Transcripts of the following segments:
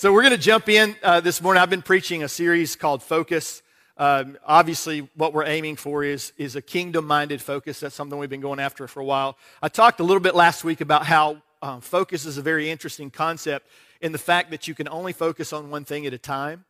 So we're going to jump in uh, this morning. I've been preaching a series called Focus. Um, obviously, what we're aiming for is, is a kingdom minded focus. That's something we've been going after for a while. I talked a little bit last week about how um, focus is a very interesting concept in the fact that you can only focus on one thing at a time.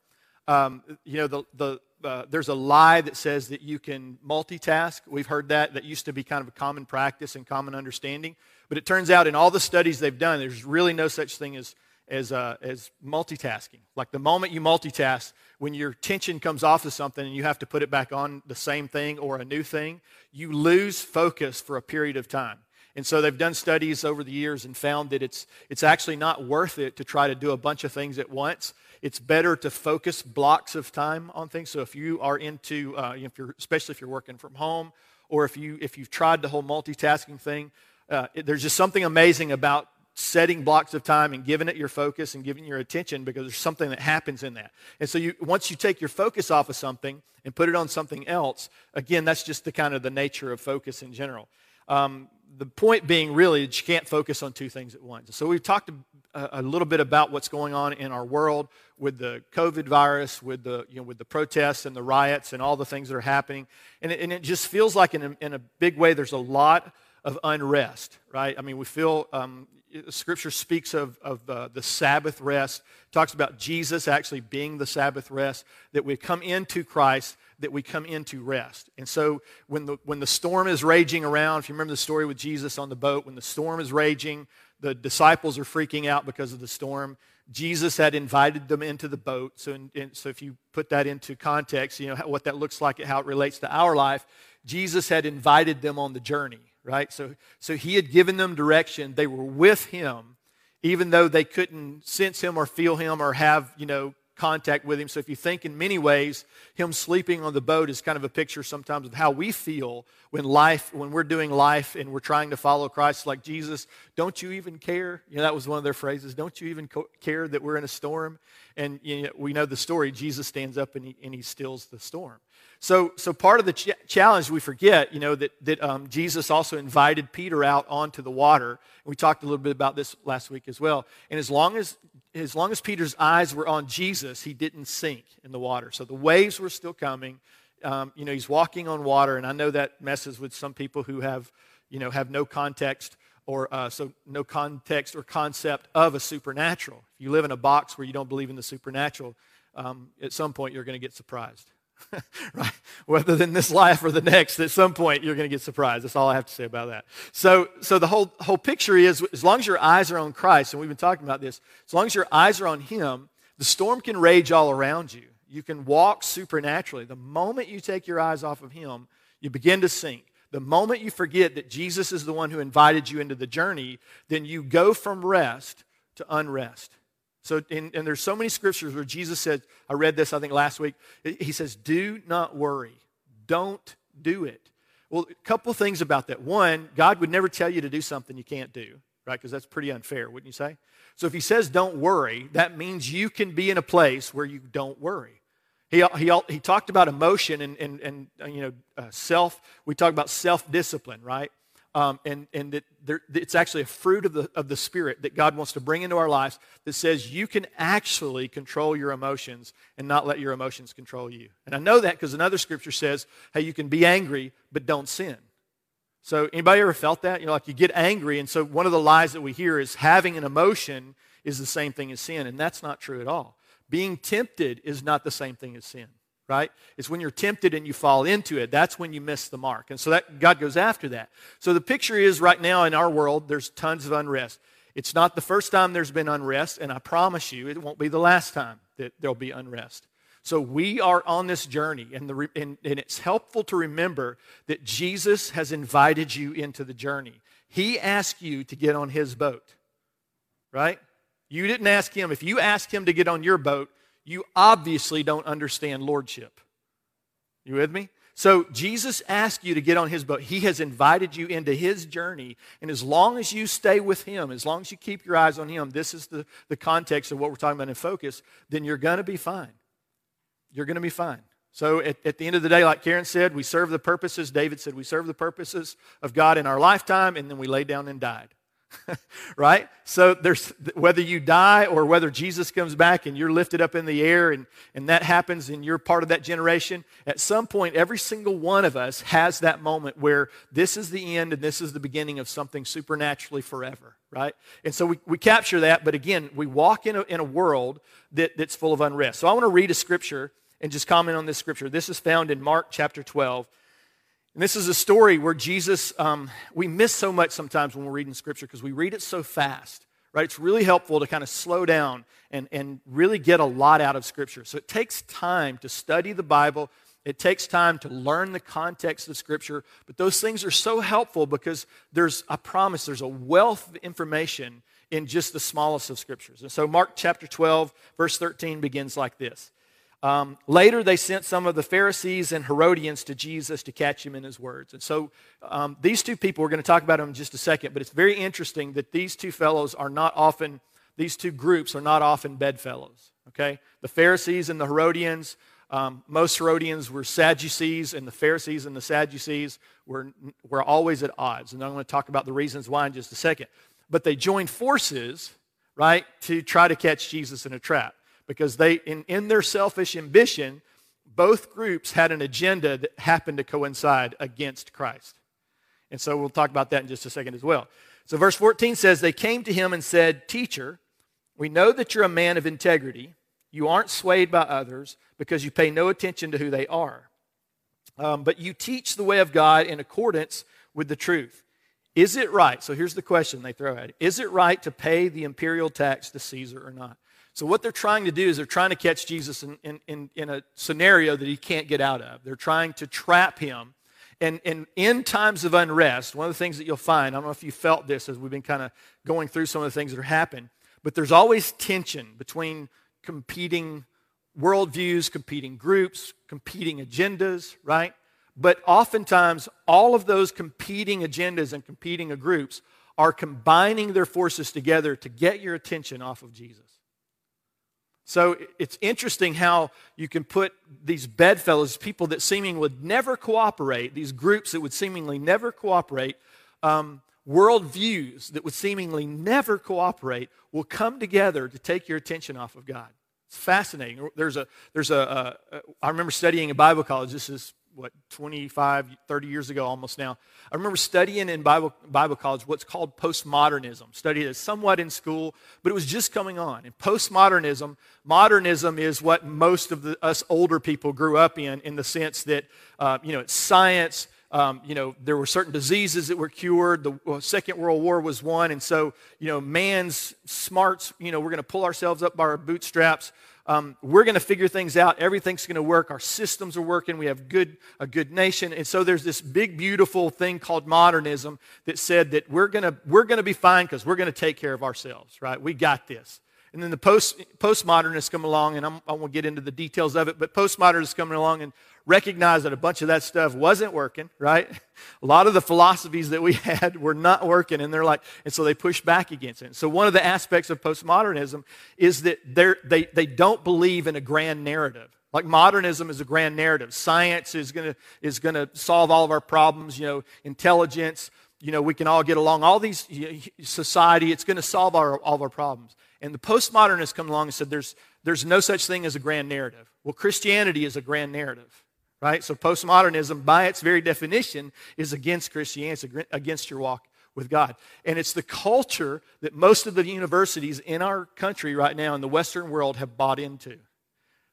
Um, you know, the, the, uh, there's a lie that says that you can multitask. We've heard that. That used to be kind of a common practice and common understanding. But it turns out in all the studies they've done, there's really no such thing as as, uh, as multitasking. Like the moment you multitask, when your tension comes off of something and you have to put it back on the same thing or a new thing, you lose focus for a period of time. And so they've done studies over the years and found that it's, it's actually not worth it to try to do a bunch of things at once. It's better to focus blocks of time on things. So if you are into, uh, if you're, especially if you're working from home, or if, you, if you've tried the whole multitasking thing, uh, it, there's just something amazing about setting blocks of time and giving it your focus and giving your attention because there's something that happens in that. And so you, once you take your focus off of something and put it on something else, again, that's just the kind of the nature of focus in general. Um, the point being really that you can't focus on two things at once. So we've talked a, a, little bit about what's going on in our world with the COVID virus, with the, you know, with the protests and the riots and all the things that are happening. And it, and it just feels like in a, in a big way there's a lot of unrest, right? I mean, we feel um, Scripture speaks of, of uh, the Sabbath rest, talks about Jesus actually being the Sabbath rest, that we come into Christ, that we come into rest. And so when the, when the storm is raging around, if you remember the story with Jesus on the boat, when the storm is raging, the disciples are freaking out because of the storm. Jesus had invited them into the boat. So, in, in, so if you put that into context, you know what that looks like, how it relates to our life. Jesus had invited them on the journey right? So, so he had given them direction. They were with him, even though they couldn't sense him or feel him or have, you know, contact with him. So if you think in many ways, him sleeping on the boat is kind of a picture sometimes of how we feel when life, when we're doing life and we're trying to follow Christ like Jesus. Don't you even care? You know, that was one of their phrases. Don't you even co- care that we're in a storm? And you know, we know the story. Jesus stands up and he, and he stills the storm. So, so part of the ch- challenge we forget, you know, that, that um, Jesus also invited Peter out onto the water. We talked a little bit about this last week as well. And as long as, as long as Peter's eyes were on Jesus, he didn't sink in the water. So the waves were still coming. Um, you know, he's walking on water, and I know that messes with some people who have, you know, have no context or uh, so no context or concept of a supernatural. If you live in a box where you don't believe in the supernatural, um, at some point you're going to get surprised. right? Whether in this life or the next, at some point you're going to get surprised. That's all I have to say about that. So, so the whole whole picture is, as long as your eyes are on Christ, and we've been talking about this, as long as your eyes are on Him, the storm can rage all around you. You can walk supernaturally. The moment you take your eyes off of Him, you begin to sink. The moment you forget that Jesus is the one who invited you into the journey, then you go from rest to unrest. So, in, and there's so many scriptures where Jesus said, I read this, I think, last week. He says, Do not worry. Don't do it. Well, a couple things about that. One, God would never tell you to do something you can't do, right? Because that's pretty unfair, wouldn't you say? So if he says don't worry, that means you can be in a place where you don't worry. He, he, he talked about emotion and, and, and uh, you know, uh, self. We talk about self discipline, right? Um, and and that there, it's actually a fruit of the, of the Spirit that God wants to bring into our lives that says you can actually control your emotions and not let your emotions control you. And I know that because another scripture says, hey, you can be angry, but don't sin. So anybody ever felt that? You know, like you get angry, and so one of the lies that we hear is having an emotion is the same thing as sin, and that's not true at all. Being tempted is not the same thing as sin right? It's when you're tempted and you fall into it. That's when you miss the mark. And so that God goes after that. So the picture is right now in our world, there's tons of unrest. It's not the first time there's been unrest, and I promise you, it won't be the last time that there'll be unrest. So we are on this journey, and, the, and, and it's helpful to remember that Jesus has invited you into the journey. He asked you to get on his boat, right? You didn't ask him. If you asked him to get on your boat, you obviously don't understand lordship. You with me? So Jesus asked you to get on his boat. He has invited you into his journey. And as long as you stay with him, as long as you keep your eyes on him, this is the, the context of what we're talking about in focus, then you're going to be fine. You're going to be fine. So at, at, the end of the day, like Karen said, we serve the purposes, David said, we serve the purposes of God in our lifetime, and then we lay down and died. right? So there's whether you die or whether Jesus comes back and you're lifted up in the air and, and that happens and you're part of that generation, at some point, every single one of us has that moment where this is the end and this is the beginning of something supernaturally forever, right? And so we, we capture that, but again, we walk in a, in a world that, that's full of unrest. So I want to read a scripture and just comment on this scripture. This is found in Mark chapter 12. And this is a story where Jesus, um, we miss so much sometimes when we're reading scripture because we read it so fast, right? It's really helpful to kind of slow down and, and really get a lot out of scripture. So it takes time to study the Bible, it takes time to learn the context of scripture, but those things are so helpful because there's, I promise, there's a wealth of information in just the smallest of scriptures. And so Mark chapter 12, verse 13 begins like this. Um, later, they sent some of the Pharisees and Herodians to Jesus to catch him in his words. And so, um, these two people, we're going to talk about them in just a second, but it's very interesting that these two fellows are not often, these two groups are not often bedfellows. Okay? The Pharisees and the Herodians, um, most Herodians were Sadducees, and the Pharisees and the Sadducees were, were always at odds. And I'm going to talk about the reasons why in just a second. But they joined forces, right, to try to catch Jesus in a trap because they, in, in their selfish ambition, both groups had an agenda that happened to coincide against Christ. And so we'll talk about that in just a second as well. So, verse 14 says, They came to him and said, Teacher, we know that you're a man of integrity. You aren't swayed by others because you pay no attention to who they are. Um, but you teach the way of God in accordance with the truth. Is it right? So here's the question they throw at it Is it right to pay the imperial tax to Caesar or not? So, what they're trying to do is they're trying to catch Jesus in, in, in, in a scenario that he can't get out of. They're trying to trap him. And, and in times of unrest, one of the things that you'll find, I don't know if you felt this as we've been kind of going through some of the things that are happening, but there's always tension between competing worldviews, competing groups, competing agendas, right? But oftentimes, all of those competing agendas and competing groups are combining their forces together to get your attention off of Jesus. So it's interesting how you can put these bedfellows, people that seemingly would never cooperate, these groups that would seemingly never cooperate, um, worldviews that would seemingly never cooperate, will come together to take your attention off of God. It's fascinating. There's a, there's a, a, I remember studying in Bible college. This is what 25 30 years ago almost now. I remember studying in bible, bible college what's called postmodernism studied it somewhat in school but it was just coming on. And postmodernism modernism is what most of the, us older people grew up in in the sense that uh, you know it's science um, you know there were certain diseases that were cured the well, second world war was one and so you know man's smarts you know we're going to pull ourselves up by our bootstraps um, we're going to figure things out. Everything's going to work. Our systems are working. We have good, a good nation. And so there's this big, beautiful thing called modernism that said that we're going to, we're to be fine because we're going to take care of ourselves, right? We got this. And then the post, postmodernists come along, and I'm, I won't get into the details of it, but postmodernists coming along and recognize that a bunch of that stuff wasn't working, right? A lot of the philosophies that we had were not working, and they're like, and so they push back against it. So one of the aspects of postmodernism is that they they don't believe in a grand narrative. Like modernism is a grand narrative. Science is gonna is gonna solve all of our problems. You know, intelligence. You know, we can all get along. All these society, it's to solve our, all of our problems. And the postmodernists come along and said, there's, there's no such thing as a grand narrative. Well, Christianity is a grand narrative, right? So postmodernism, by its very definition, is against Christianity, against your walk with God. And it's the culture that most of the universities in our country right now in the Western world have bought into.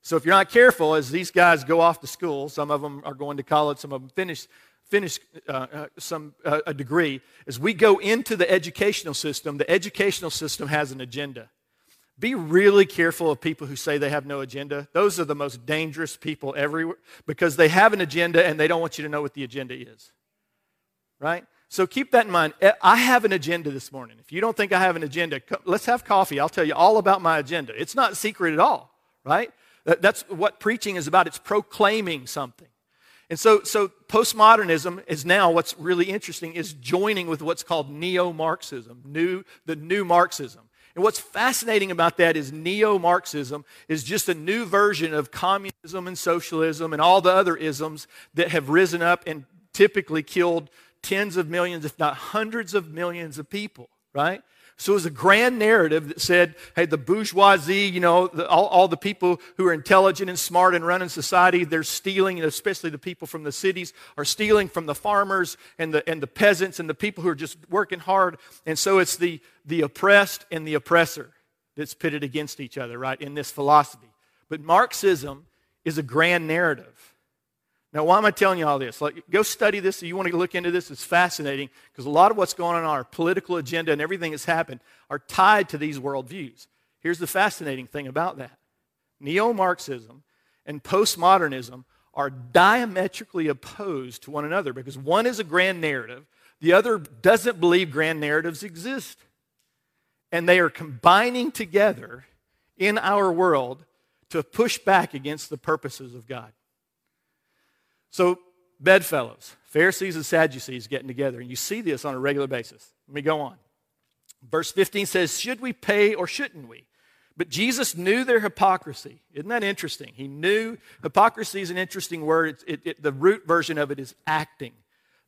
So if you're not careful, as these guys go off to school, some of them are going to college, some of them finish finish uh, uh, some uh, a degree as we go into the educational system the educational system has an agenda be really careful of people who say they have no agenda. Those are the most dangerous people everywhere because they have an agenda and they don't want you to know what the agenda is. Right? So keep that in mind. Eh, i have an agenda this morning. If you don't think i have an agenda let's have coffee. I'll tell you all about my agenda. It's not secret at all right? That's what preaching is about. It's proclaiming something. And so, so postmodernism is now what's really interesting is joining with what's called neo-Marxism, new, the new Marxism. And what's fascinating about that is neo-Marxism is just a new version of communism and socialism and all the other isms that have risen up and typically killed tens of millions, if not hundreds of millions of people, right? So it was a grand narrative that said, hey, the bourgeoisie, you know, the, all, all, the people who are intelligent and smart and running society, they're stealing, especially the people from the cities, are stealing from the farmers and the, and the peasants and the people who are just working hard. And so it's the, the oppressed and the oppressor that's pitted against each other, right, in this philosophy. But Marxism is a grand narrative. Now, why am I telling you all this? Like, go study this. If you want to look into this, it's fascinating because a lot of what's going on in our political agenda and everything that's happened are tied to these worldviews. Here's the fascinating thing about that neo Marxism and postmodernism are diametrically opposed to one another because one is a grand narrative, the other doesn't believe grand narratives exist. And they are combining together in our world to push back against the purposes of God. So, bedfellows, Pharisees and Sadducees getting together, and you see this on a regular basis. Let me go on. Verse 15 says, Should we pay or shouldn't we? But Jesus knew their hypocrisy. Isn't that interesting? He knew hypocrisy is an interesting word. It, it, the root version of it is acting.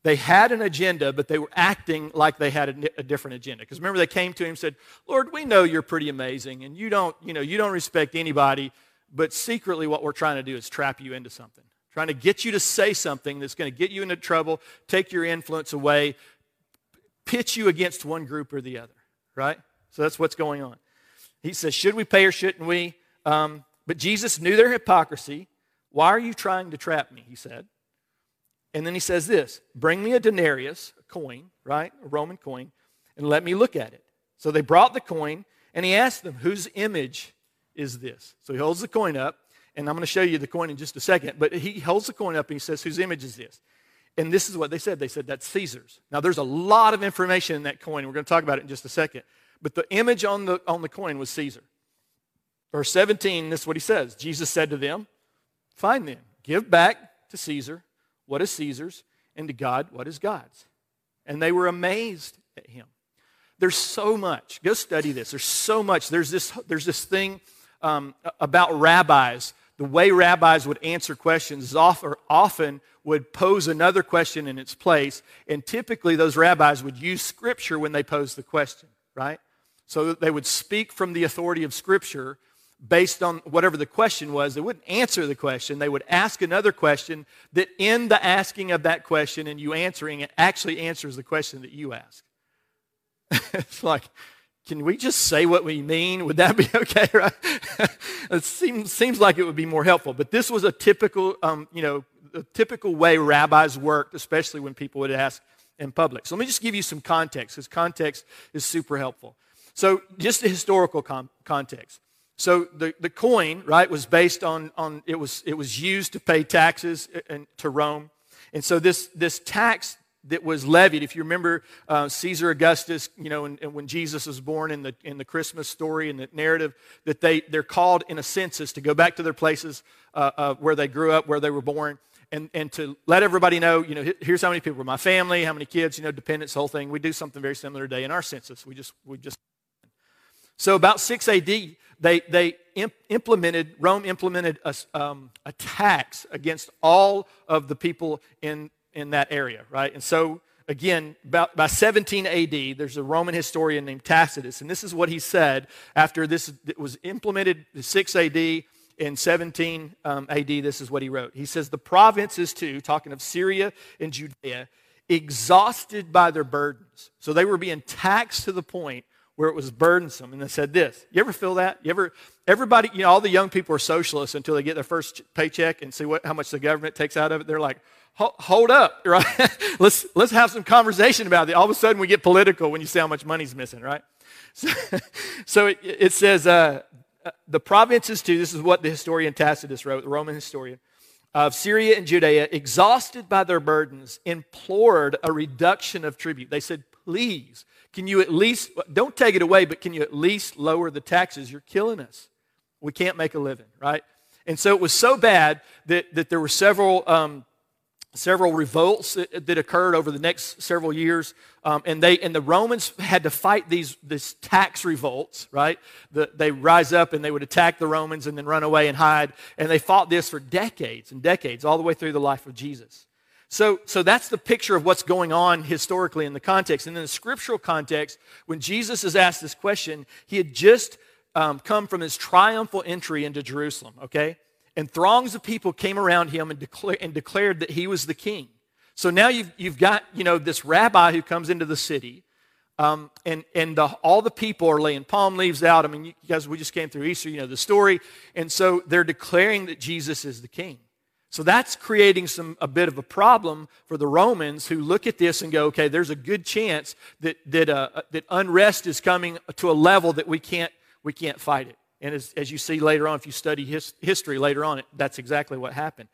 They had an agenda, but they were acting like they had a, a different agenda. Because remember, they came to him and said, "Lord, we know you're pretty amazing, and you don't, you know, you don't respect anybody, but secretly, what we're trying to do is trap you into something." Trying to get you to say something that's going to get you into trouble, take your influence away, pitch you against one group or the other, right? So that's what's going on. He says, Should we pay or shouldn't we? Um, but Jesus knew their hypocrisy. Why are you trying to trap me? He said. And then he says this Bring me a denarius, a coin, right? A Roman coin, and let me look at it. So they brought the coin, and he asked them, Whose image is this? So he holds the coin up, and I'm going to show you the coin in just a second. But he holds the coin up and he says, Whose image is this? And this is what they said. They said, That's Caesar's. Now, there's a lot of information in that coin. We're going to talk about it in just a second. But the image on the, on the coin was Caesar. Verse 17, this is what he says Jesus said to them, Fine then, give back to Caesar what is Caesar's, and to God what is God's. And they were amazed at him. There's so much. Go study this. There's so much. There's this, there's this thing um, about rabbis the way rabbis would answer questions often would pose another question in its place, and typically those rabbis would use Scripture when they posed the question, right? So they would speak from the authority of Scripture based on whatever the question was. They wouldn't answer the question, they would ask another question that, in the asking of that question and you answering it, actually answers the question that you ask. it's like, can we just say what we mean? Would that be okay, right? it seems, seems like it would be more helpful. But this was a typical, um, you know, a typical way rabbis worked, especially when people would ask in public. So let me just give you some context, because context is super helpful. So just the historical com- context. So the, the coin, right, was based on, on it, was, it was used to pay taxes uh, in, to Rome. And so this, this tax that was levied. If you remember uh, Caesar Augustus, you know, and, and, when Jesus was born in the, in the Christmas story and the narrative, that they, they're called in a census to go back to their places uh, uh, where they grew up, where they were born, and, and to let everybody know, you know, here's how many people, were my family, how many kids, you know, dependents, whole thing. We do something very similar today in our census. We just, we just. So about 6 AD, they, they imp- implemented, Rome implemented a, um, a tax against all of the people in in that area, right? And so, again, about, by 17 AD, there's a Roman historian named Tacitus, and this is what he said after this was implemented 6 AD. In 17 um, AD, this is what he wrote. He says, The provinces, too, talking of Syria and Judea, exhausted by their burdens. So they were being taxed to the point where it was burdensome. And they said this. You ever feel that? You ever, everybody, you know, all the young people are socialists until they get their first paycheck and see what, how much the government takes out of it. They're like, hold up, right? let's, let's have some conversation about it. All of a sudden we get political when you see how much money's missing, right? So, so it, it, says, uh, uh, the provinces too, this is what the historian Tacitus wrote, the Roman historian, of Syria and Judea, exhausted by their burdens, implored a reduction of tribute. They said, please, can you at least, don't take it away, but can you at least lower the taxes? You're killing us. We can't make a living, right? And so it was so bad that, that there were several um, several revolts that, that, occurred over the next several years. Um, and, they, and the Romans had to fight these, these tax revolts, right? The, they rise up and they would attack the Romans and then run away and hide. And they fought this for decades and decades, all the way through the life of Jesus. So, so that's the picture of what's going on historically in the context. And in the scriptural context, when Jesus is asked this question, he had just um, come from his triumphal entry into Jerusalem, okay? And throngs of people came around him and, declare, and declared that he was the king. So now you've, you've got, you know, this rabbi who comes into the city, um, and, and the, all the people are laying palm leaves out. I mean, you guys, we just came through Easter, you know the story. And so they're declaring that Jesus is the king. So that's creating some, a bit of a problem for the Romans who look at this and go, okay, there's a good chance that, that, uh, uh, that unrest is coming to a level that we can't, we can't fight it. And as, as you see later on, if you study his, history later on, that's exactly what happened.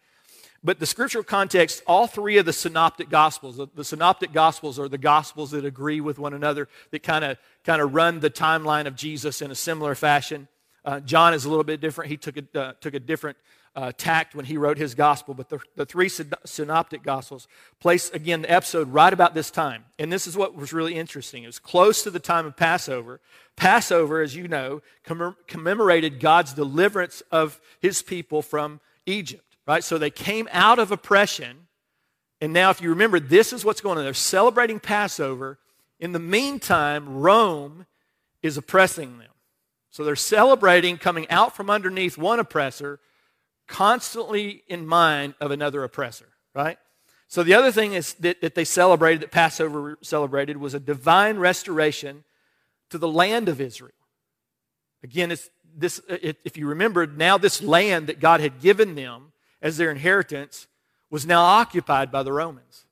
But the scriptural context, all three of the synoptic gospels, the, the synoptic gospels are the gospels that agree with one another, that kind of kind of run the timeline of Jesus in a similar fashion. Uh, John is a little bit different. He took a, uh, took a different uh, tact when he wrote his gospel. But the, the three synoptic gospels place, again, the episode right about this time. And this is what was really interesting. It was close to the time of Passover. Passover, as you know, commemorated God's deliverance of his people from Egypt, right? So they came out of oppression. And now, if you remember, this is what's going on. They're celebrating Passover. In the meantime, Rome is oppressing them. So they're celebrating coming out from underneath one oppressor constantly in mind of another oppressor, right? So the other thing is that, that they celebrated, that Passover celebrated, was a divine restoration to the land of Israel. Again, it's this, uh, it, if you remember, now this land that God had given them as their inheritance was now occupied by the Romans.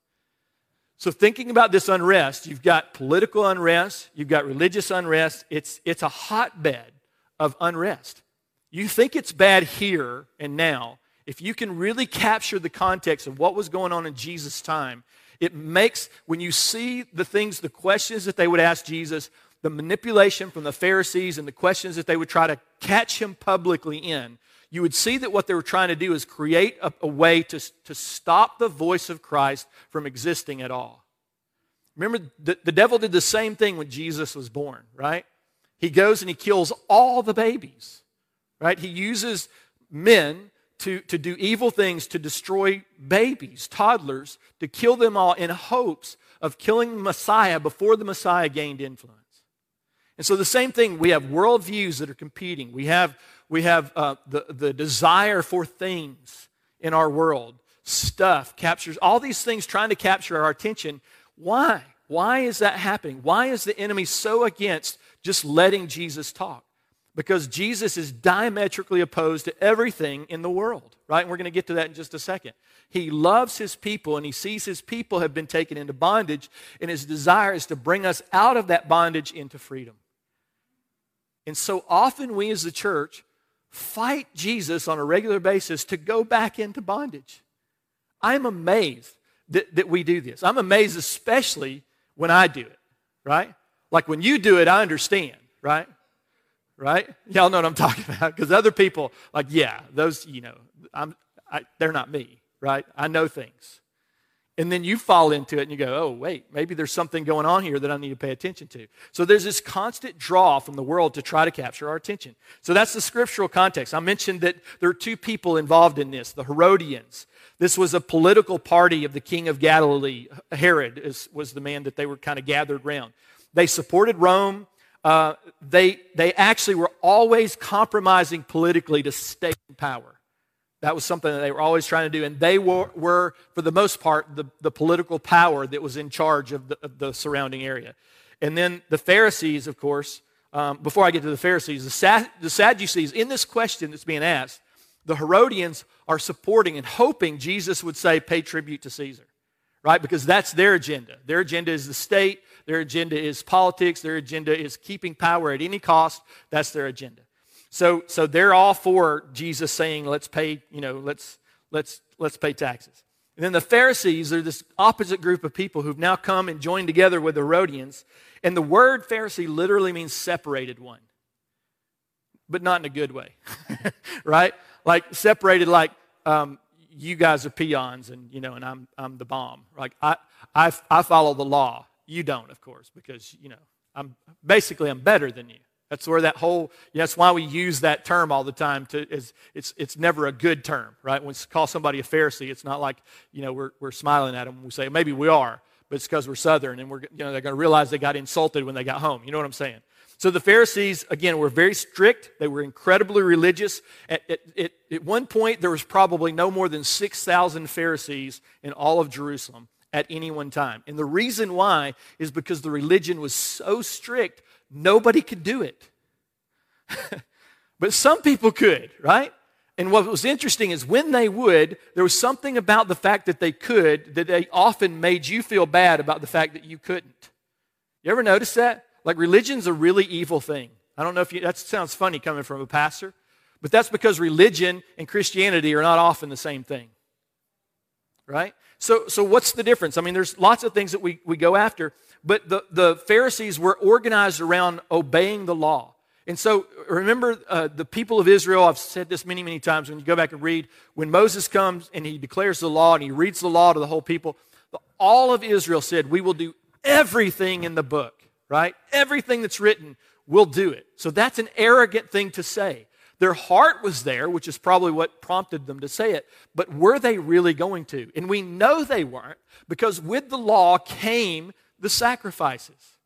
So, thinking about this unrest, you've got political unrest, you've got religious unrest. It's, it's a hotbed of unrest. You think it's bad here and now. If you can really capture the context of what was going on in Jesus' time, it makes, when you see the things, the questions that they would ask Jesus, the manipulation from the Pharisees and the questions that they would try to catch him publicly in, you would see that what they were trying to do is create a, a way to, to stop the voice of Christ from existing at all. Remember, the, the devil did the same thing when Jesus was born, right? He goes and he kills all the babies right? He uses men to, to do evil things, to destroy babies, toddlers, to kill them all in hopes of killing the Messiah before the Messiah gained influence. And so the same thing, we have worldviews that are competing. We have, we have uh, the, the desire for things in our world, stuff, captures, all these things trying to capture our attention. Why? Why is that happening? Why is the enemy so against just letting Jesus talk? Because Jesus is diametrically opposed to everything in the world, right? And we're going to get to that in just a second. He loves his people and he sees his people have been taken into bondage, and his desire is to bring us out of that bondage into freedom. And so often we as the church fight Jesus on a regular basis to go back into bondage. I'm amazed that, that we do this. I'm amazed especially when I do it, right? Like when you do it, I understand, right? Right? Y'all know what I'm talking about because other people, like, yeah, those, you know, I'm, I, they're not me, right? I know things. And then you fall into it and you go, oh, wait, maybe there's something going on here that I need to pay attention to. So there's this constant draw from the world to try to capture our attention. So that's the scriptural context. I mentioned that there are two people involved in this the Herodians. This was a political party of the king of Galilee. Herod is, was the man that they were kind of gathered around. They supported Rome uh, they, they actually were always compromising politically to stay in power. That was something that they were always trying to do. And they were, were for the most part, the, the political power that was in charge of the, of the surrounding area. And then the Pharisees, of course, um, before I get to the Pharisees, the, Sad, the Sadducees, in this question that's being asked, the Herodians are supporting and hoping Jesus would say, pay tribute to Caesar, right? Because that's their agenda. Their agenda is the state, their agenda is politics. Their agenda is keeping power at any cost. That's their agenda. So, so they're all for Jesus saying, let's pay, you know, let's, let's, let's pay taxes. And then the Pharisees are this opposite group of people who've now come and joined together with the Herodians. And the word Pharisee literally means separated one, but not in a good way, right? Like separated, like um, you guys are peons and, you know, and I'm, I'm the bomb. Like I, I, I follow the law. You don't, of course, because, you know, I'm basically I'm better than you. That's where that whole, that's why we use that term all the time. To, is, it's, it's never a good term, right? When we call somebody a Pharisee, it's not like, you know, we're, we're smiling at them we say, maybe we are, but it's because we're Southern and we're, you know, they're going to realize they got insulted when they got home. You know what I'm saying? So the Pharisees, again, were very strict. They were incredibly religious. At, at, at, at one point, there was probably no more than 6,000 Pharisees in all of Jerusalem at any one time. And the reason why is because the religion was so strict Nobody could do it. but some people could, right? And what was interesting is when they would, there was something about the fact that they could that they often made you feel bad about the fact that you couldn't. You ever notice that? Like religion's a really evil thing. I don't know if you, that sounds funny coming from a pastor, but that's because religion and Christianity are not often the same thing. Right? So, so what's the difference? I mean, there's lots of things that we, we go after, but the, the Pharisees were organized around obeying the law. And so remember uh, the people of Israel, I've said this many, many times when you go back and read, when Moses comes and he declares the law and he reads the law to the whole people, all of Israel said, We will do everything in the book, right? Everything that's written, we'll do it. So that's an arrogant thing to say. Their heart was there, which is probably what prompted them to say it, but were they really going to? And we know they weren't because with the law came the sacrifices.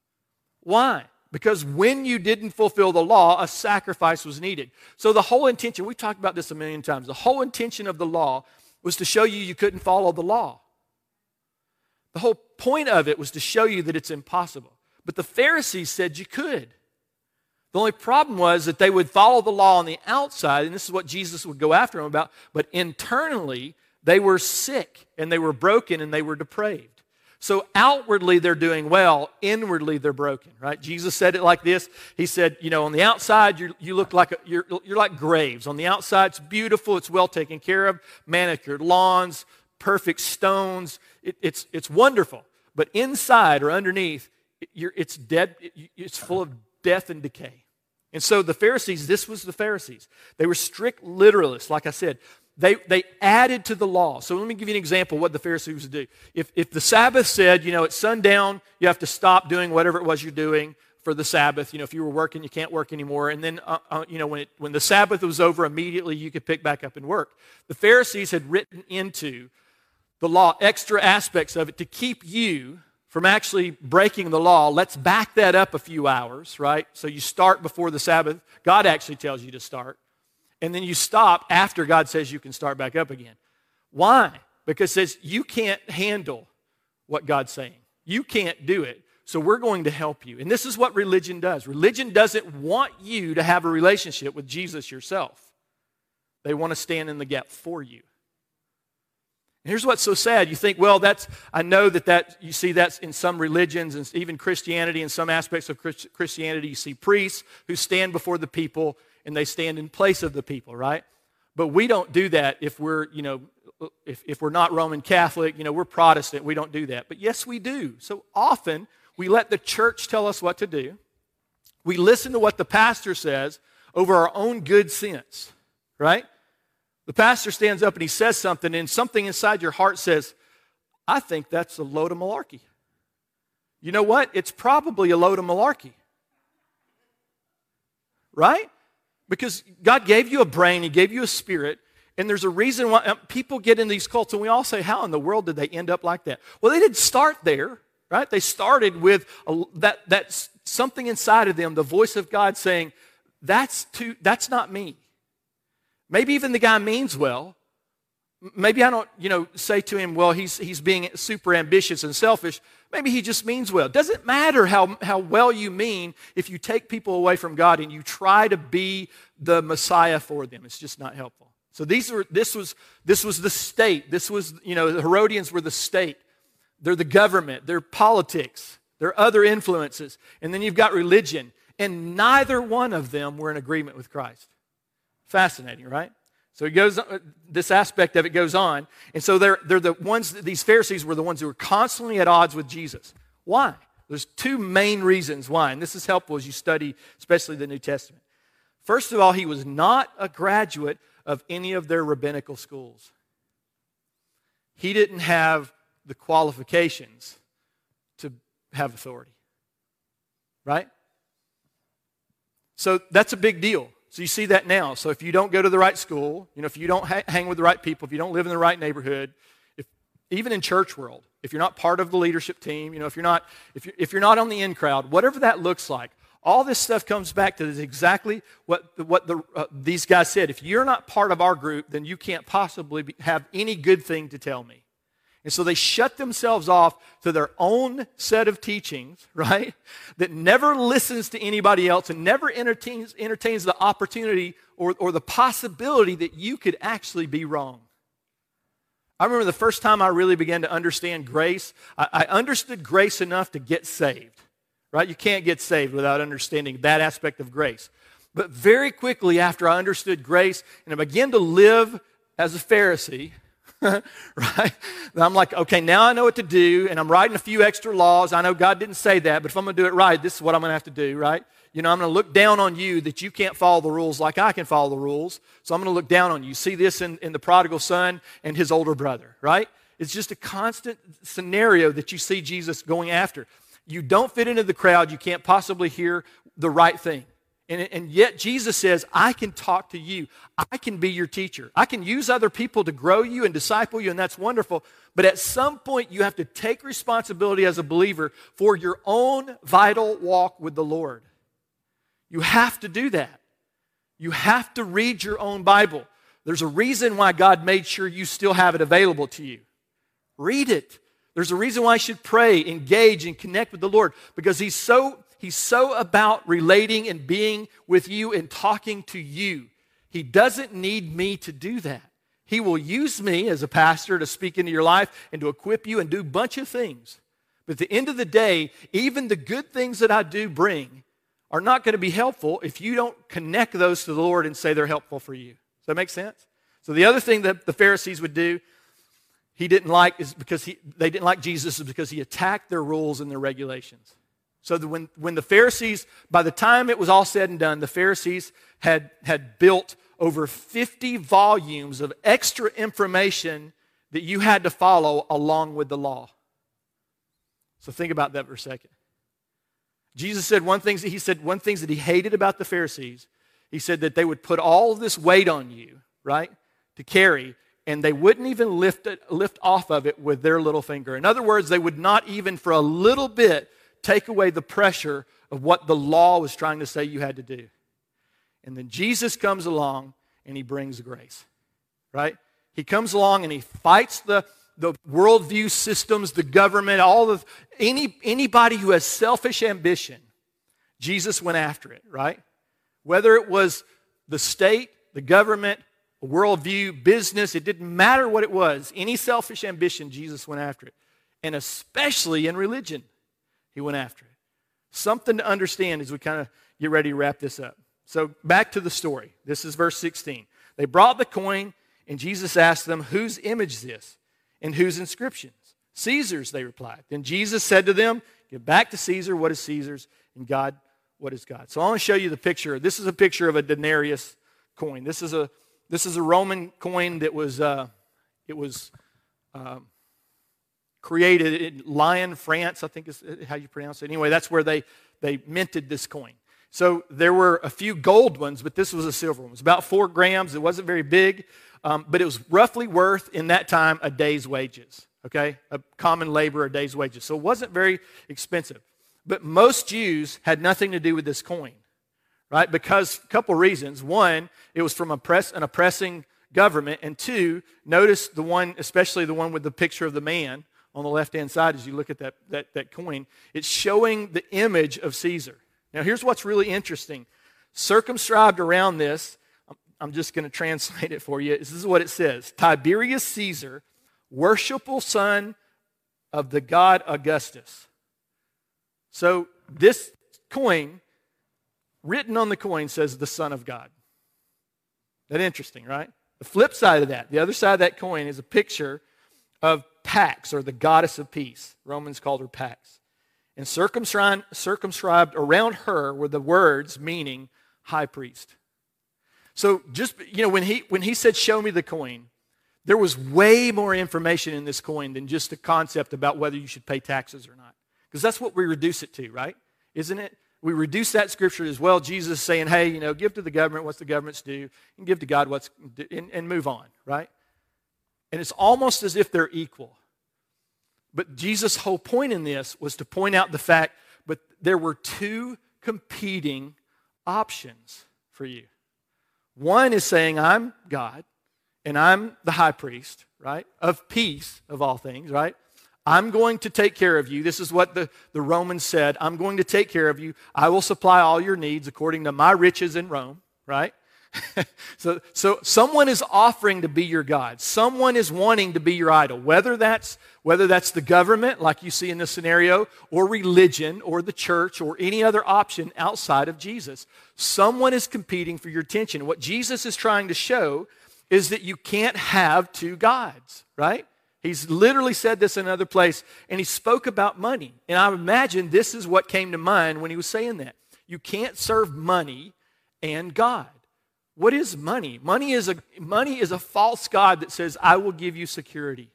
Why? Because when you didn't fulfill the law, a sacrifice was needed. So the whole intention, we've talked about this a million times, the whole intention of the law was to show you you couldn't follow the law. The whole point of it was to show you that it's impossible. But the Pharisees said you could. The only problem was that they would follow the law on the outside, and this is what Jesus would go after them about, but internally, they were sick and they were broken and they were depraved. So outwardly they're doing well, inwardly they're broken, right? Jesus said it like this. He said, you know, on the outside you you look like a, you're, you're like graves. On the outside it's beautiful, it's well taken care of, manicured lawns, perfect stones. It, it's, it's wonderful. But inside or underneath, it, it's dead, it's full of death and decay. And so the Pharisees, this was the Pharisees. They were strict literalists, like I said. They, they added to the law. So let me give you an example of what the Pharisees would do. If, if the Sabbath said, you know, at sundown, you have to stop doing whatever it was you're doing for the Sabbath. You know, if you were working, you can't work anymore. And then, uh, uh, you know, when, it, when the Sabbath was over, immediately you could pick back up and work. The Pharisees had written into the law extra aspects of it to keep you from actually breaking the law. Let's back that up a few hours, right? So you start before the Sabbath. God actually tells you to start and then you stop after God says you can start back up again. Why? Because it says you can't handle what God's saying. You can't do it. So we're going to help you. And this is what religion does. Religion doesn't want you to have a relationship with Jesus yourself. They want to stand in the gap for you. And here's what's so sad. You think, well, that's, I know that that, you see that's in some religions and even Christianity, in some aspects of Christianity, you see priests who stand before the people and they stand in place of the people, right? But we don't do that if we're, you know, if, if we're not Roman Catholic, you know, we're Protestant, we don't do that. But yes, we do. So often we let the church tell us what to do. We listen to what the pastor says over our own good sense, right? The pastor stands up and he says something, and something inside your heart says, I think that's a load of malarkey. You know what? It's probably a load of malarkey. Right? Because God gave you a brain, He gave you a spirit, and there's a reason why um, people get in these cults, and we all say, How in the world did they end up like that? Well, they didn't start there, right? They started with a, that, that something inside of them, the voice of God saying, That's, too, that's not me. Maybe even the guy means well. Maybe I don't, you know, say to him, well, he's, he's being super ambitious and selfish. Maybe he just means well. Doesn't matter how, how well you mean if you take people away from God and you try to be the Messiah for them. It's just not helpful. So these were, this, was, this was the state. This was, you know, the Herodians were the state. They're the government. They're politics. They're other influences. And then you've got religion. And neither one of them were in agreement with Christ. Fascinating, right? So it goes, uh, this aspect of it goes on. And so they're, they're the ones, these Pharisees were the ones who were constantly at odds with Jesus. Why? There's two main reasons why, and this is helpful as you study, especially the New Testament. First of all, he was not a graduate of any of their rabbinical schools. He didn't have the qualifications to have authority. Right? So that's a big deal. So you see that now. So if you don't go to the right school, you know, if you don't ha- hang with the right people, if you don't live in the right neighborhood, if, even in church world, if you're not part of the leadership team, you know, if you're not, if you're, if you're not on the in crowd, whatever that looks like, all this stuff comes back to exactly what, what the, uh, these guys said. If you're not part of our group, then you can't possibly be, have any good thing to tell me. And so they shut themselves off to their own set of teachings, right? That never listens to anybody else and never entertains, entertains the opportunity or, or the possibility that you could actually be wrong. I remember the first time I really began to understand grace, I, I understood grace enough to get saved right? You can't get saved without understanding that aspect of grace. But very quickly after I understood grace and I began to live as a Pharisee, right? I'm like, okay, now I know what to do, and I'm writing a few extra laws. I know God didn't say that, but if I'm going to do it right, this is what I'm going to have to do, right? You know, I'm going to look down on you that you can't follow the rules like I can follow the rules. So I'm going to look down on you. See this in, in the prodigal son and his older brother, right? It's just a constant scenario that you see Jesus going after. You don't fit into the crowd. You can't possibly hear the right thing. And, and, yet Jesus says, I can talk to you. I can be your teacher. I can use other people to grow you and disciple you, and that's wonderful. But at some point, you have to take responsibility as a believer for your own vital walk with the Lord. You have to do that. You have to read your own Bible. There's a reason why God made sure you still have it available to you. Read it. There's a reason why I should pray, engage, and connect with the Lord because He's so, he's so about relating and being with you and talking to you. He doesn't need me to do that. He will use me as a pastor to speak into your life and to equip you and do a bunch of things. But at the end of the day, even the good things that I do bring are not going to be helpful if you don't connect those to the Lord and say they're helpful for you. Does that make sense? So the other thing that the Pharisees would do he didn't like is because he, they didn't like Jesus is because he attacked their rules and their regulations. So that when, when the Pharisees, by the time it was all said and done, the Pharisees had, had built over 50 volumes of extra information that you had to follow along with the law. So think about that for a second. Jesus said one thing, he said one thing that he hated about the Pharisees. He said that they would put all this weight on you, right, to carry, and they wouldn't even lift, it, lift off of it with their little finger. In other words, they would not even for a little bit take away the pressure of what the law was trying to say you had to do. And then Jesus comes along and he brings grace, right? He comes along and he fights the, the worldview systems, the government, all of any, anybody who has selfish ambition. Jesus went after it, right? Whether it was the state, the government, worldview, business, it didn't matter what it was. Any selfish ambition, Jesus went after it. And especially in religion, he went after it. Something to understand as we kind of get ready to wrap this up. So back to the story. This is verse 16. They brought the coin, and Jesus asked them, Whose image is this? And whose inscriptions? Caesar's, they replied. Then Jesus said to them, Give back to Caesar what is Caesar's, and God what is God. So I want to show you the picture. This is a picture of a denarius coin. This is a this is a Roman coin that was, uh, it was uh, created in Lyon, France, I think is how you pronounce it. Anyway, that's where they, they minted this coin. So there were a few gold ones, but this was a silver one. It was about four grams. It wasn't very big, um, but it was roughly worth, in that time, a day's wages. Okay? A common labor, a day's wages. So it wasn't very expensive. But most Jews had nothing to do with this coin right? Because a couple reasons. One, it was from oppress, an oppressing government. And two, notice the one, especially the one with the picture of the man on the left hand side as you look at that, that, that coin. It's showing the image of Caesar. Now, here's what's really interesting. Circumscribed around this, I'm just going to translate it for you. This is what it says Tiberius Caesar, worshipful son of the god Augustus. So, this coin written on the coin says the Son of God. That interesting, right? The flip side of that, the other side of that coin is a picture of Pax, or the goddess of peace. Romans called her Pax. And circumscribed, circumscribed around her were the words meaning high priest. So just, you know, when he, when he said, show me the coin, there was way more information in this coin than just the concept about whether you should pay taxes or not. Because that's what we reduce it to, right? Isn't it? we reduce that scripture as well. Jesus saying, hey, you know, give to the government what's the government's due, and give to God what's, and, and move on, right? And it's almost as if they're equal. But Jesus' whole point in this was to point out the fact, but there were two competing options for you. One is saying, I'm God, and I'm the high priest, right, of peace of all things, right? I'm going to take care of you. This is what the, the Romans said. I'm going to take care of you. I will supply all your needs according to my riches in Rome, right? so, so someone is offering to be your God. Someone is wanting to be your idol. Whether that's, whether that's the government, like you see in this scenario, or religion, or the church, or any other option outside of Jesus. Someone is competing for your attention. What Jesus is trying to show is that you can't have two gods, right? He's literally said this in another place, and he spoke about money. And I imagine this is what came to mind when he was saying that. You can't serve money and God. What is money? Money is a, money is a false God that says, I will give you security.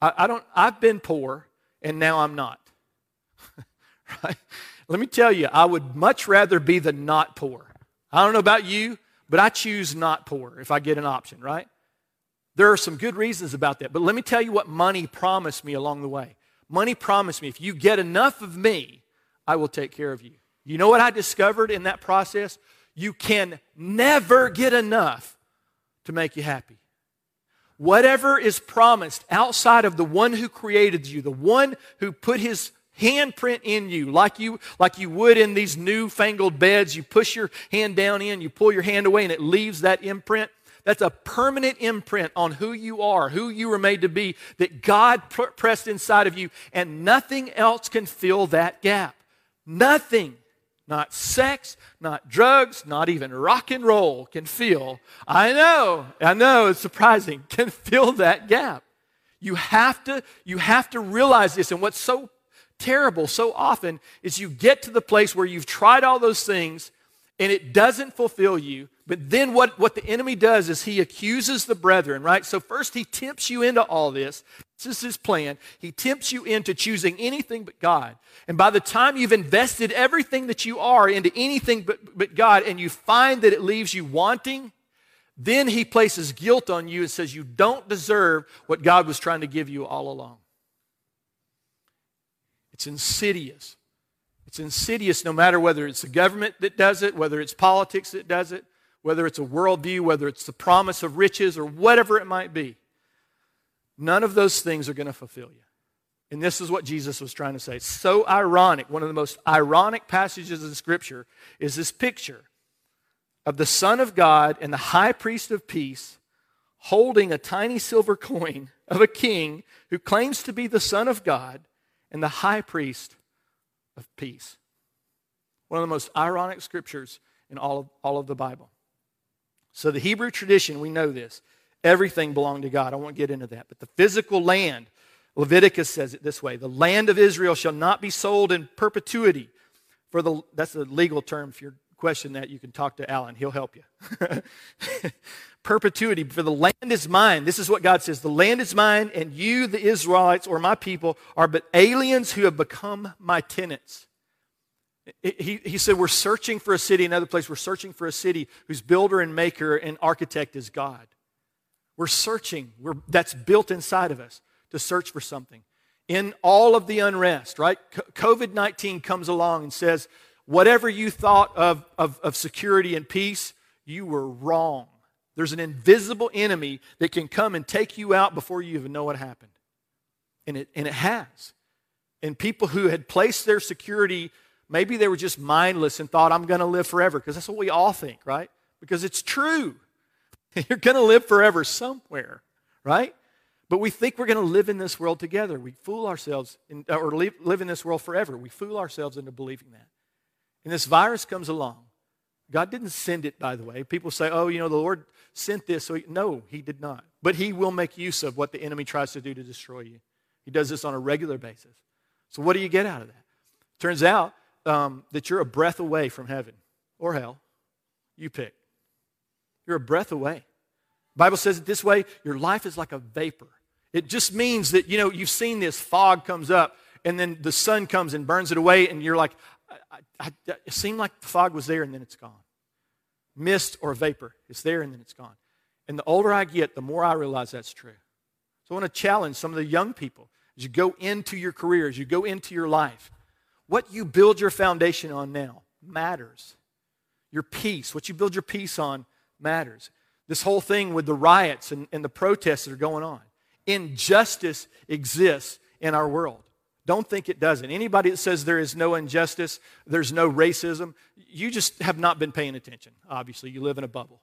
I, I don't, I've been poor, and now I'm not. right? Let me tell you, I would much rather be the not poor. I don't know about you, but I choose not poor if I get an option, right? There are some good reasons about that. But let me tell you what money promised me along the way. Money promised me if you get enough of me, I will take care of you. You know what I discovered in that process? You can never get enough to make you happy. Whatever is promised outside of the one who created you, the one who put his handprint in you, like you, like you would in these newfangled beds. You push your hand down in, you pull your hand away, and it leaves that imprint. That's a permanent imprint on who you are, who you were made to be, that God pr- pressed inside of you, and nothing else can fill that gap. Nothing, not sex, not drugs, not even rock and roll can fill. I know, I know, it's surprising, can fill that gap. You have to, you have to realize this. And what's so terrible so often is you get to the place where you've tried all those things and it doesn't fulfill you. But then what, what the enemy does is he accuses the brethren, right? So first he tempts you into all this. This is his plan. He tempts you into choosing anything but God. And by the time you've invested everything that you are into anything but, but God and you find that it leaves you wanting, then he places guilt on you and says you don't deserve what God was trying to give you all along. It's insidious. It's insidious no matter whether it's the government that does it, whether it's politics that does it, whether it's a worldview, whether it's the promise of riches, or whatever it might be. None of those things are going to fulfill you. And this is what Jesus was trying to say. It's so ironic. One of the most ironic passages in Scripture is this picture of the Son of God and the high priest of peace holding a tiny silver coin of a king who claims to be the Son of God and the high priest of peace. One of the most ironic scriptures in all of, all of the Bible. So, the Hebrew tradition, we know this. Everything belonged to God. I won't get into that. But the physical land, Leviticus says it this way the land of Israel shall not be sold in perpetuity. For the, that's a legal term. If you're question that, you can talk to Alan. He'll help you. perpetuity, for the land is mine. This is what God says the land is mine, and you, the Israelites, or my people, are but aliens who have become my tenants. He, he said, We're searching for a city, another place, we're searching for a city whose builder and maker and architect is God. We're searching, we're, that's built inside of us to search for something. In all of the unrest, right? COVID 19 comes along and says, Whatever you thought of, of, of security and peace, you were wrong. There's an invisible enemy that can come and take you out before you even know what happened. And it, and it has. And people who had placed their security, maybe they were just mindless and thought, I'm going to live forever, because that's what we all think, right? Because it's true. You're going to live forever somewhere, right? But we think we're going to live in this world together. We fool ourselves, in, or live, live in this world forever. We fool ourselves into believing that. And this virus comes along. God didn't send it, by the way. People say, oh, you know, the Lord sent this. So he, no, he did not. But he will make use of what the enemy tries to do to destroy you. He does this on a regular basis. So what do you get out of that? Turns out um, that you're a breath away from heaven or hell. You pick. You're a breath away. Bible says it this way your life is like a vapor. It just means that, you know, you've seen this fog comes up and then the sun comes and burns it away, and you're like, I, I, it seemed like the fog was there and then it's gone. Mist or vapor, it's there and then it's gone. And the older I get, the more I realize that's true. So I want to challenge some of the young people as you go into your career, as you go into your life. What you build your foundation on now matters. Your peace, what you build your peace on, matters. This whole thing with the riots and, and the protests that are going on. Injustice exists in our world. Don't think it doesn't. Anybody that says there is no injustice, there's no racism, you just have not been paying attention. Obviously, you live in a bubble.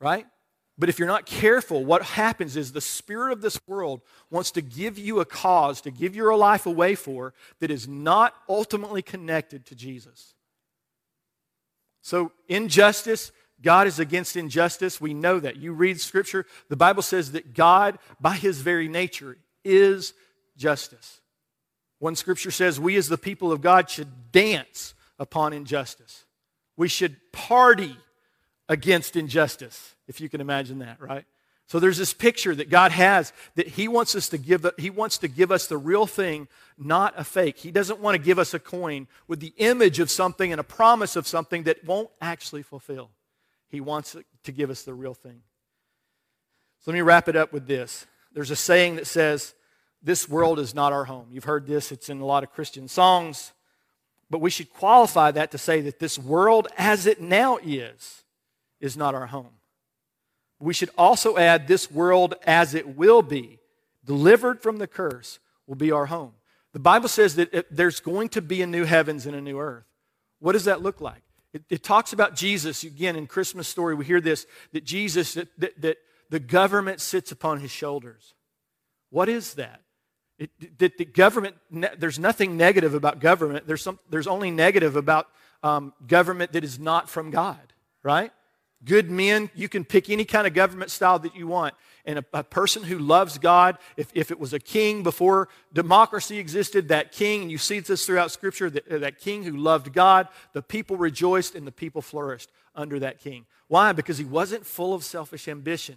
Right? But if you're not careful, what happens is the spirit of this world wants to give you a cause, to give your life away for, that is not ultimately connected to Jesus. So, injustice, God is against injustice. We know that. You read Scripture, the Bible says that God, by His very nature, is justice. One Scripture says we, as the people of God, should dance upon injustice. We should party against injustice, if you can imagine that, right? So there's this picture that God has that He wants us to give. He wants to give us the real thing, not a fake. He doesn't want to give us a coin with the image of something and a promise of something that won't actually fulfill. He wants to give us the real thing. So let me wrap it up with this. There's a saying that says, "This world is not our home." You've heard this. It's in a lot of Christian songs, but we should qualify that to say that this world, as it now is, is not our home. We should also add this world as it will be, delivered from the curse, will be our home. The Bible says that there's going to be a new heavens and a new earth. What does that look like? It, it talks about Jesus, again, in Christmas story, we hear this that Jesus, that, that, that the government sits upon his shoulders. What is that? It, that the government, there's nothing negative about government. There's, some, there's only negative about um, government that is not from God, right? Good men, you can pick any kind of government style that you want. And a, a, person who loves God, if, if it was a king before democracy existed, that king, and you see this throughout Scripture, that, that king who loved God, the people rejoiced and the people flourished under that king. Why? Because he wasn't full of selfish ambition.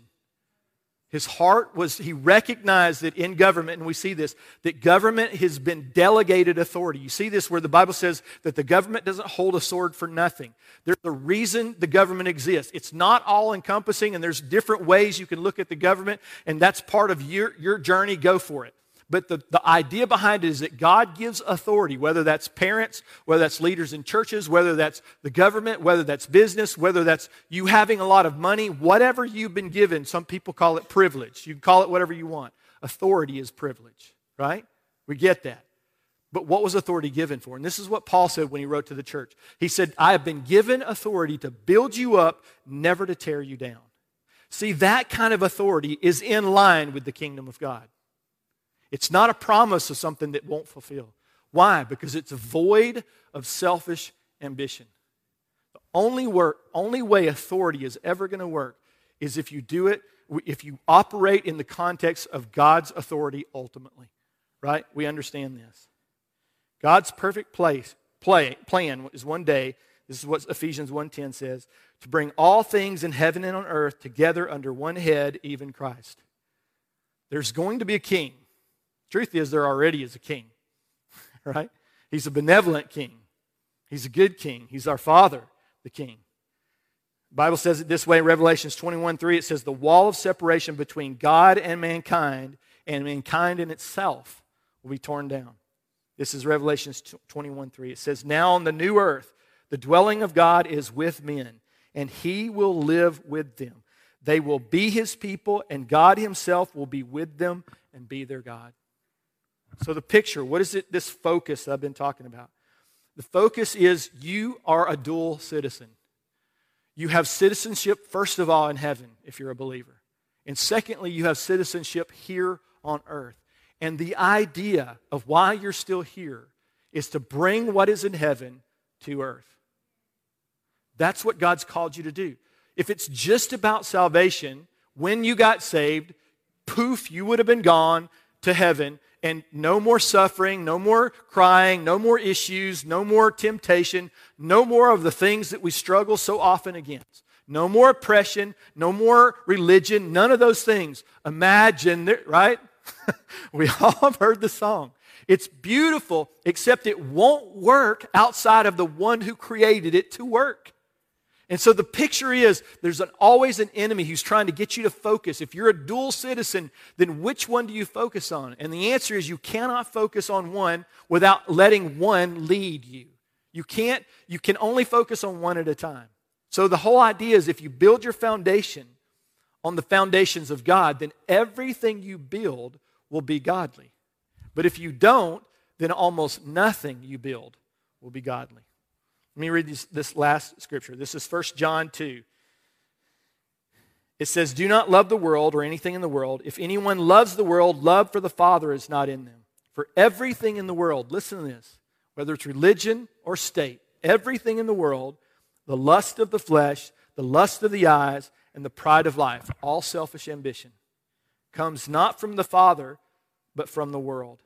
His heart was, he recognized that in government, and we see this, that government has been delegated authority. You see this where the Bible says that the government doesn't hold a sword for nothing. There's a reason the government exists. It's not all encompassing, and there's different ways you can look at the government, and that's part of your, your journey. Go for it. But the, the idea behind it is that God gives authority, whether that's parents, whether that's leaders in churches, whether that's the government, whether that's business, whether that's you having a lot of money, whatever you've been given. Some people call it privilege. You can call it whatever you want. Authority is privilege, right? We get that. But what was authority given for? And this is what Paul said when he wrote to the church. He said, I have been given authority to build you up, never to tear you down. See, that kind of authority is in line with the kingdom of God. It's not a promise of something that won't fulfill. Why? Because it's a void of selfish ambition. The only, work, only way authority is ever going to work is if you do it, if you operate in the context of God's authority ultimately. Right? We understand this. God's perfect place, play, plan is one day, this is what Ephesians 1.10 says, to bring all things in heaven and on earth together under one head, even Christ. There's going to be a king Truth is, there already is a king, right? He's a benevolent king. He's a good king. He's our father, the king. The Bible says it this way in Revelations 21 3. It says, The wall of separation between God and mankind and mankind in itself will be torn down. This is Revelations 21 3. It says, Now on the new earth, the dwelling of God is with men, and he will live with them. They will be his people, and God himself will be with them and be their God. So, the picture, what is it, this focus I've been talking about? The focus is you are a dual citizen. You have citizenship, first of all, in heaven, if you're a believer. And secondly, you have citizenship here on earth. And the idea of why you're still here is to bring what is in heaven to earth. That's what God's called you to do. If it's just about salvation, when you got saved, poof, you would have been gone to heaven and no more suffering, no more crying, no more issues, no more temptation, no more of the things that we struggle so often against. No more oppression, no more religion, none of those things. Imagine, right? we all have heard the song. It's beautiful, except it won't work outside of the one who created it to work. And so the picture is there's an, always an enemy who's trying to get you to focus. If you're a dual citizen, then which one do you focus on? And the answer is you cannot focus on one without letting one lead you. You can't, you can only focus on one at a time. So the whole idea is if you build your foundation on the foundations of God, then everything you build will be godly. But if you don't, then almost nothing you build will be godly. Let me read this, this last scripture. This is 1 John 2. It says, Do not love the world or anything in the world. If anyone loves the world, love for the Father is not in them. For everything in the world, listen to this, whether it's religion or state, everything in the world, the lust of the flesh, the lust of the eyes, and the pride of life, all selfish ambition, comes not from the Father, but from the world.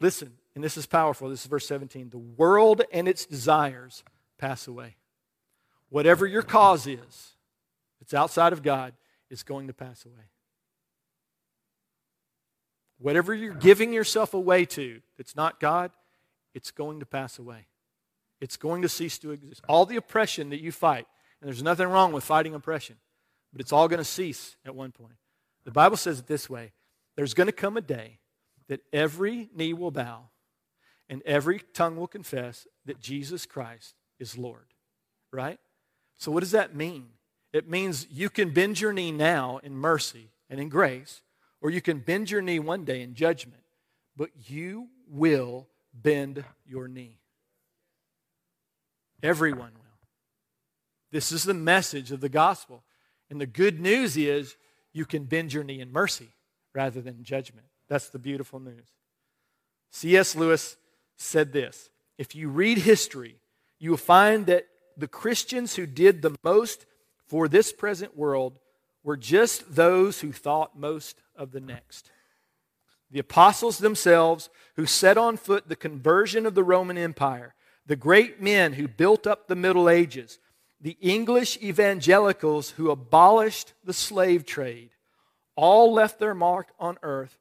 Listen, and this is powerful. This is verse 17. The world and its desires pass away. Whatever your cause is, it's outside of God, it's going to pass away. Whatever you're giving yourself away to that's not God, it's going to pass away. It's going to cease to exist. All the oppression that you fight, and there's nothing wrong with fighting oppression, but it's all going to cease at one point. The Bible says it this way there's going to come a day that every knee will bow and every tongue will confess that Jesus Christ is Lord. Right? So, what does that mean? It means you can bend your knee now in mercy and in grace, or you can bend your knee one day in judgment, but you will bend your knee. Everyone will. This is the message of the gospel. And the good news is you can bend your knee in mercy rather than judgment. That's the beautiful news. C.S. Lewis said this If you read history, you will find that the Christians who did the most for this present world were just those who thought most of the next. The apostles themselves, who set on foot the conversion of the Roman Empire, the great men who built up the Middle Ages, the English evangelicals who abolished the slave trade, all left their mark on earth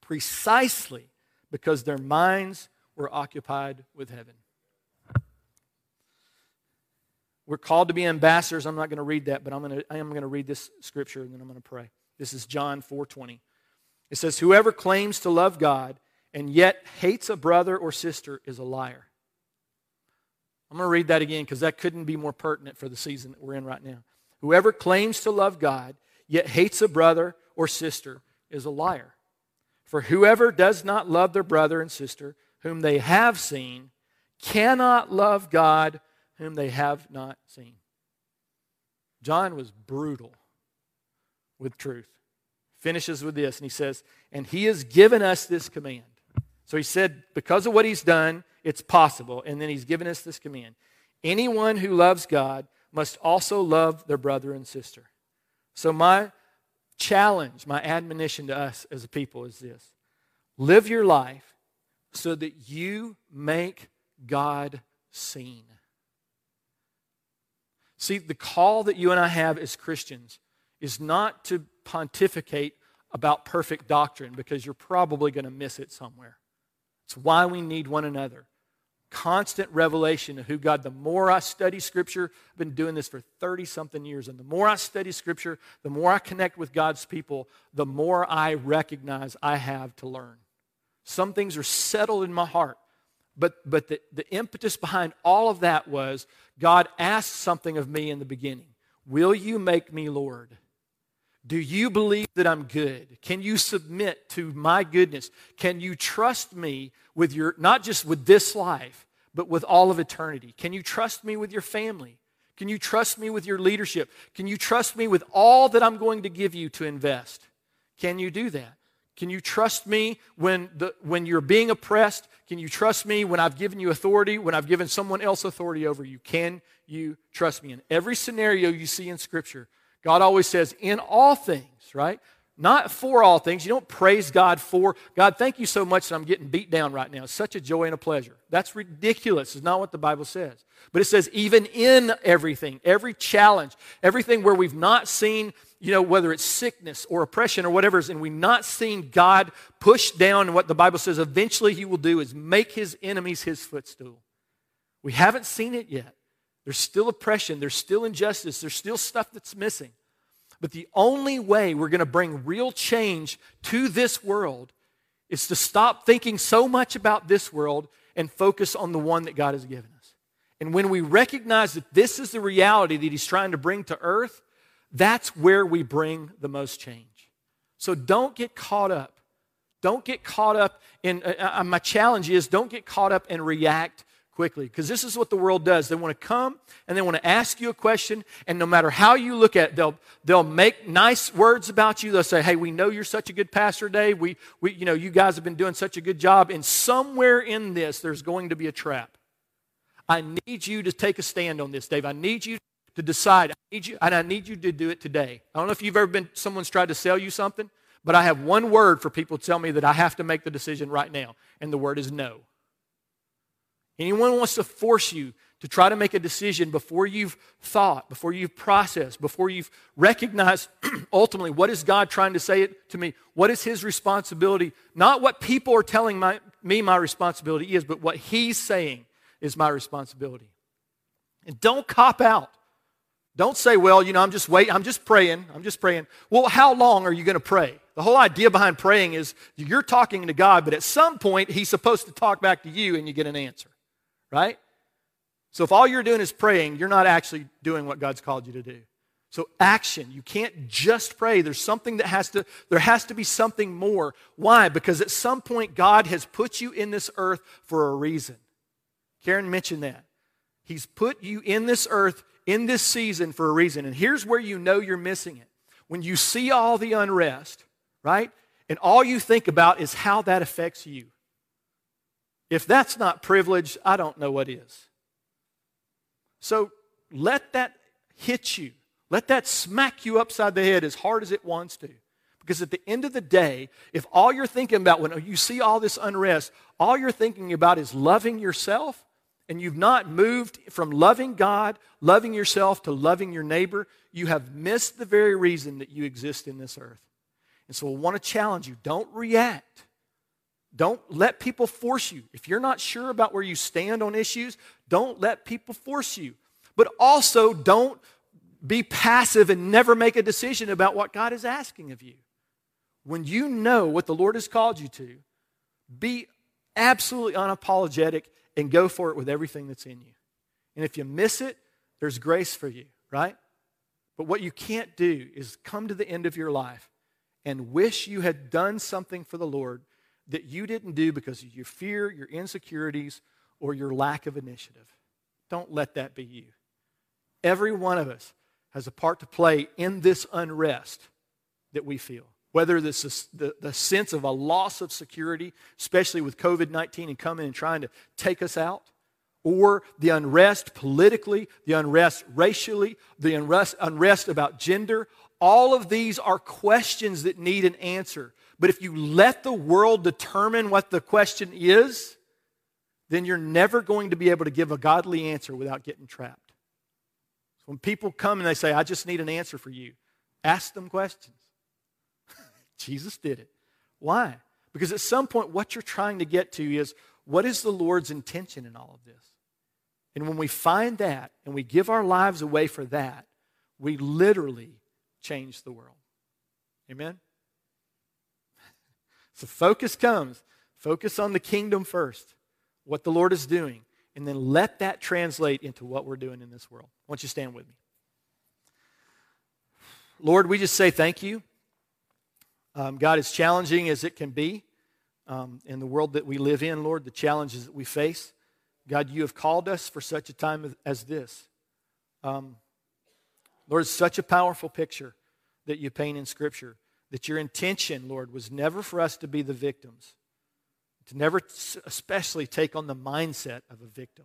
precisely because their minds were occupied with heaven. We're called to be ambassadors. I'm not going to read that, but I'm going to, I am going to read this scripture and then I'm going to pray. This is John 4:20. It says, "Whoever claims to love God and yet hates a brother or sister is a liar." I'm going to read that again because that couldn't be more pertinent for the season that we're in right now. Whoever claims to love God yet hates a brother or sister is a liar. For whoever does not love their brother and sister whom they have seen cannot love God whom they have not seen. John was brutal with truth. Finishes with this, and he says, And he has given us this command. So he said, because of what he's done, it's possible. And then he's given us this command anyone who loves God must also love their brother and sister. So, my challenge, my admonition to us as a people is this live your life so that you make God seen. See, the call that you and I have as Christians is not to pontificate about perfect doctrine because you're probably going to miss it somewhere. It's why we need one another. Constant revelation of who God. The more I study Scripture, I've been doing this for 30 something years, and the more I study Scripture, the more I connect with God's people, the more I recognize I have to learn. Some things are settled in my heart. But, but the, the impetus behind all of that was God asked something of me in the beginning Will you make me Lord? Do you believe that I'm good? Can you submit to my goodness? Can you trust me with your, not just with this life, but with all of eternity? Can you trust me with your family? Can you trust me with your leadership? Can you trust me with all that I'm going to give you to invest? Can you do that? Can you trust me when, the, when you're being oppressed? Can you trust me when I've given you authority, when I've given someone else authority over you? Can you trust me? In every scenario you see in Scripture, God always says, in all things, right? Not for all things. You don't praise God for, God, thank you so much that I'm getting beat down right now. It's such a joy and a pleasure. That's ridiculous. It's not what the Bible says. But it says, even in everything, every challenge, everything where we've not seen, you know, whether it's sickness or oppression or whatever, and we've not seen God push down, and what the Bible says eventually He will do is make His enemies His footstool. We haven't seen it yet. There's still oppression, there's still injustice, there's still stuff that's missing. But the only way we're going to bring real change to this world is to stop thinking so much about this world and focus on the one that God has given us. And when we recognize that this is the reality that He's trying to bring to earth, that's where we bring the most change. So don't get caught up. Don't get caught up in, uh, uh my challenge is don't get caught up and react quickly because this is what the world does. They want to come and they want to ask you a question, and no matter how you look at it, they'll, they'll make nice words about you. They'll say, Hey, we know you're such a good pastor, Dave. We, we, you know, you guys have been doing such a good job. And somewhere in this, there's going to be a trap. I need you to take a stand on this, Dave. I need you to decide. I need you, and I need you to do it today. I don't know if you've ever been, someone's tried to sell you something, but I have one word for people tell me that I have to make the decision right now, and the word is no. Anyone wants to force you to try to make a decision before you've thought, before you've processed, before you've recognized ultimately what is God trying to say it to me? What is His responsibility? Not what people are telling my, me my responsibility is, but what He's saying is my responsibility. And don't cop out. Don't say, well, you know, I'm just waiting, I'm just praying, I'm just praying. Well, how long are you going to pray? The whole idea behind praying is you're talking to God, but at some point, He's supposed to talk back to you and you get an answer right? So if all you're doing is praying, you're not actually doing what God's called you to do. So action, you can't just pray. There's something that has to there has to be something more. Why? Because at some point God has put you in this earth for a reason. Karen mentioned that. He's put you in this earth in this season for a reason. And here's where you know you're missing it. When you see all the unrest, right? And all you think about is how that affects you. If that's not privilege, I don't know what is. So let that hit you. Let that smack you upside the head as hard as it wants to. Because at the end of the day, if all you're thinking about when you see all this unrest, all you're thinking about is loving yourself, and you've not moved from loving God, loving yourself, to loving your neighbor, you have missed the very reason that you exist in this earth. And so I want to challenge you don't react. Don't let people force you. If you're not sure about where you stand on issues, don't let people force you. But also, don't be passive and never make a decision about what God is asking of you. When you know what the Lord has called you to, be absolutely unapologetic and go for it with everything that's in you. And if you miss it, there's grace for you, right? But what you can't do is come to the end of your life and wish you had done something for the Lord that you didn't do because of your fear, your insecurities, or your lack of initiative. Don't let that be you. Every one of us has a part to play in this unrest that we feel. Whether this is the, the sense of a loss of security, especially with COVID 19 and coming and trying to take us out, or the unrest politically, the unrest racially, the unrest, unrest about gender, all of these are questions that need an answer. But if you let the world determine what the question is, then you're never going to be able to give a godly answer without getting trapped. When people come and they say, I just need an answer for you, ask them questions. Jesus did it. Why? Because at some point, what you're trying to get to is what is the Lord's intention in all of this? And when we find that and we give our lives away for that, we literally change the world. Amen? So focus comes. Focus on the kingdom first, what the Lord is doing, and then let that translate into what we're doing in this world. I want you stand with me. Lord, we just say thank you. Um, God, as challenging as it can be um, in the world that we live in, Lord, the challenges that we face, God, you have called us for such a time as this. Um, Lord, it's such a powerful picture that you paint in Scripture that your intention, Lord, was never for us to be the victims, to never especially take on the mindset of a victim.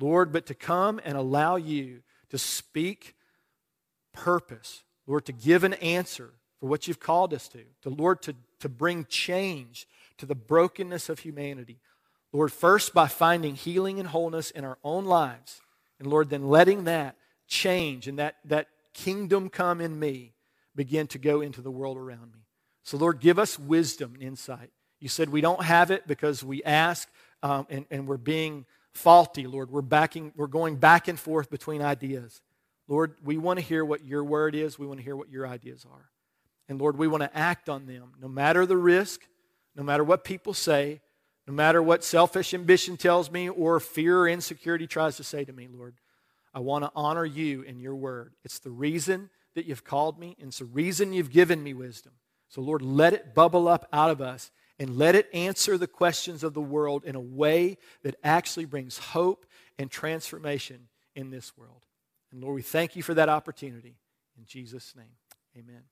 Lord, but to come and allow you to speak purpose, Lord, to give an answer for what you've called us to, to Lord, to, to bring change to the brokenness of humanity. Lord, first by finding healing and wholeness in our own lives. And Lord, then letting that change and that, that kingdom come in me begin to go into the world around me. So, Lord, give us wisdom and insight. You said we don't have it because we ask um, and, and we're being faulty, Lord. We're, backing, we're going back and forth between ideas. Lord, we want to hear what your word is. We want to hear what your ideas are. And Lord, we want to act on them no matter the risk, no matter what people say, no matter what selfish ambition tells me or fear or insecurity tries to say to me, Lord. I want to honor you and your word. It's the reason that you've called me, and it's the reason you've given me wisdom. So, Lord, let it bubble up out of us and let it answer the questions of the world in a way that actually brings hope and transformation in this world. And Lord, we thank you for that opportunity. In Jesus' name, amen.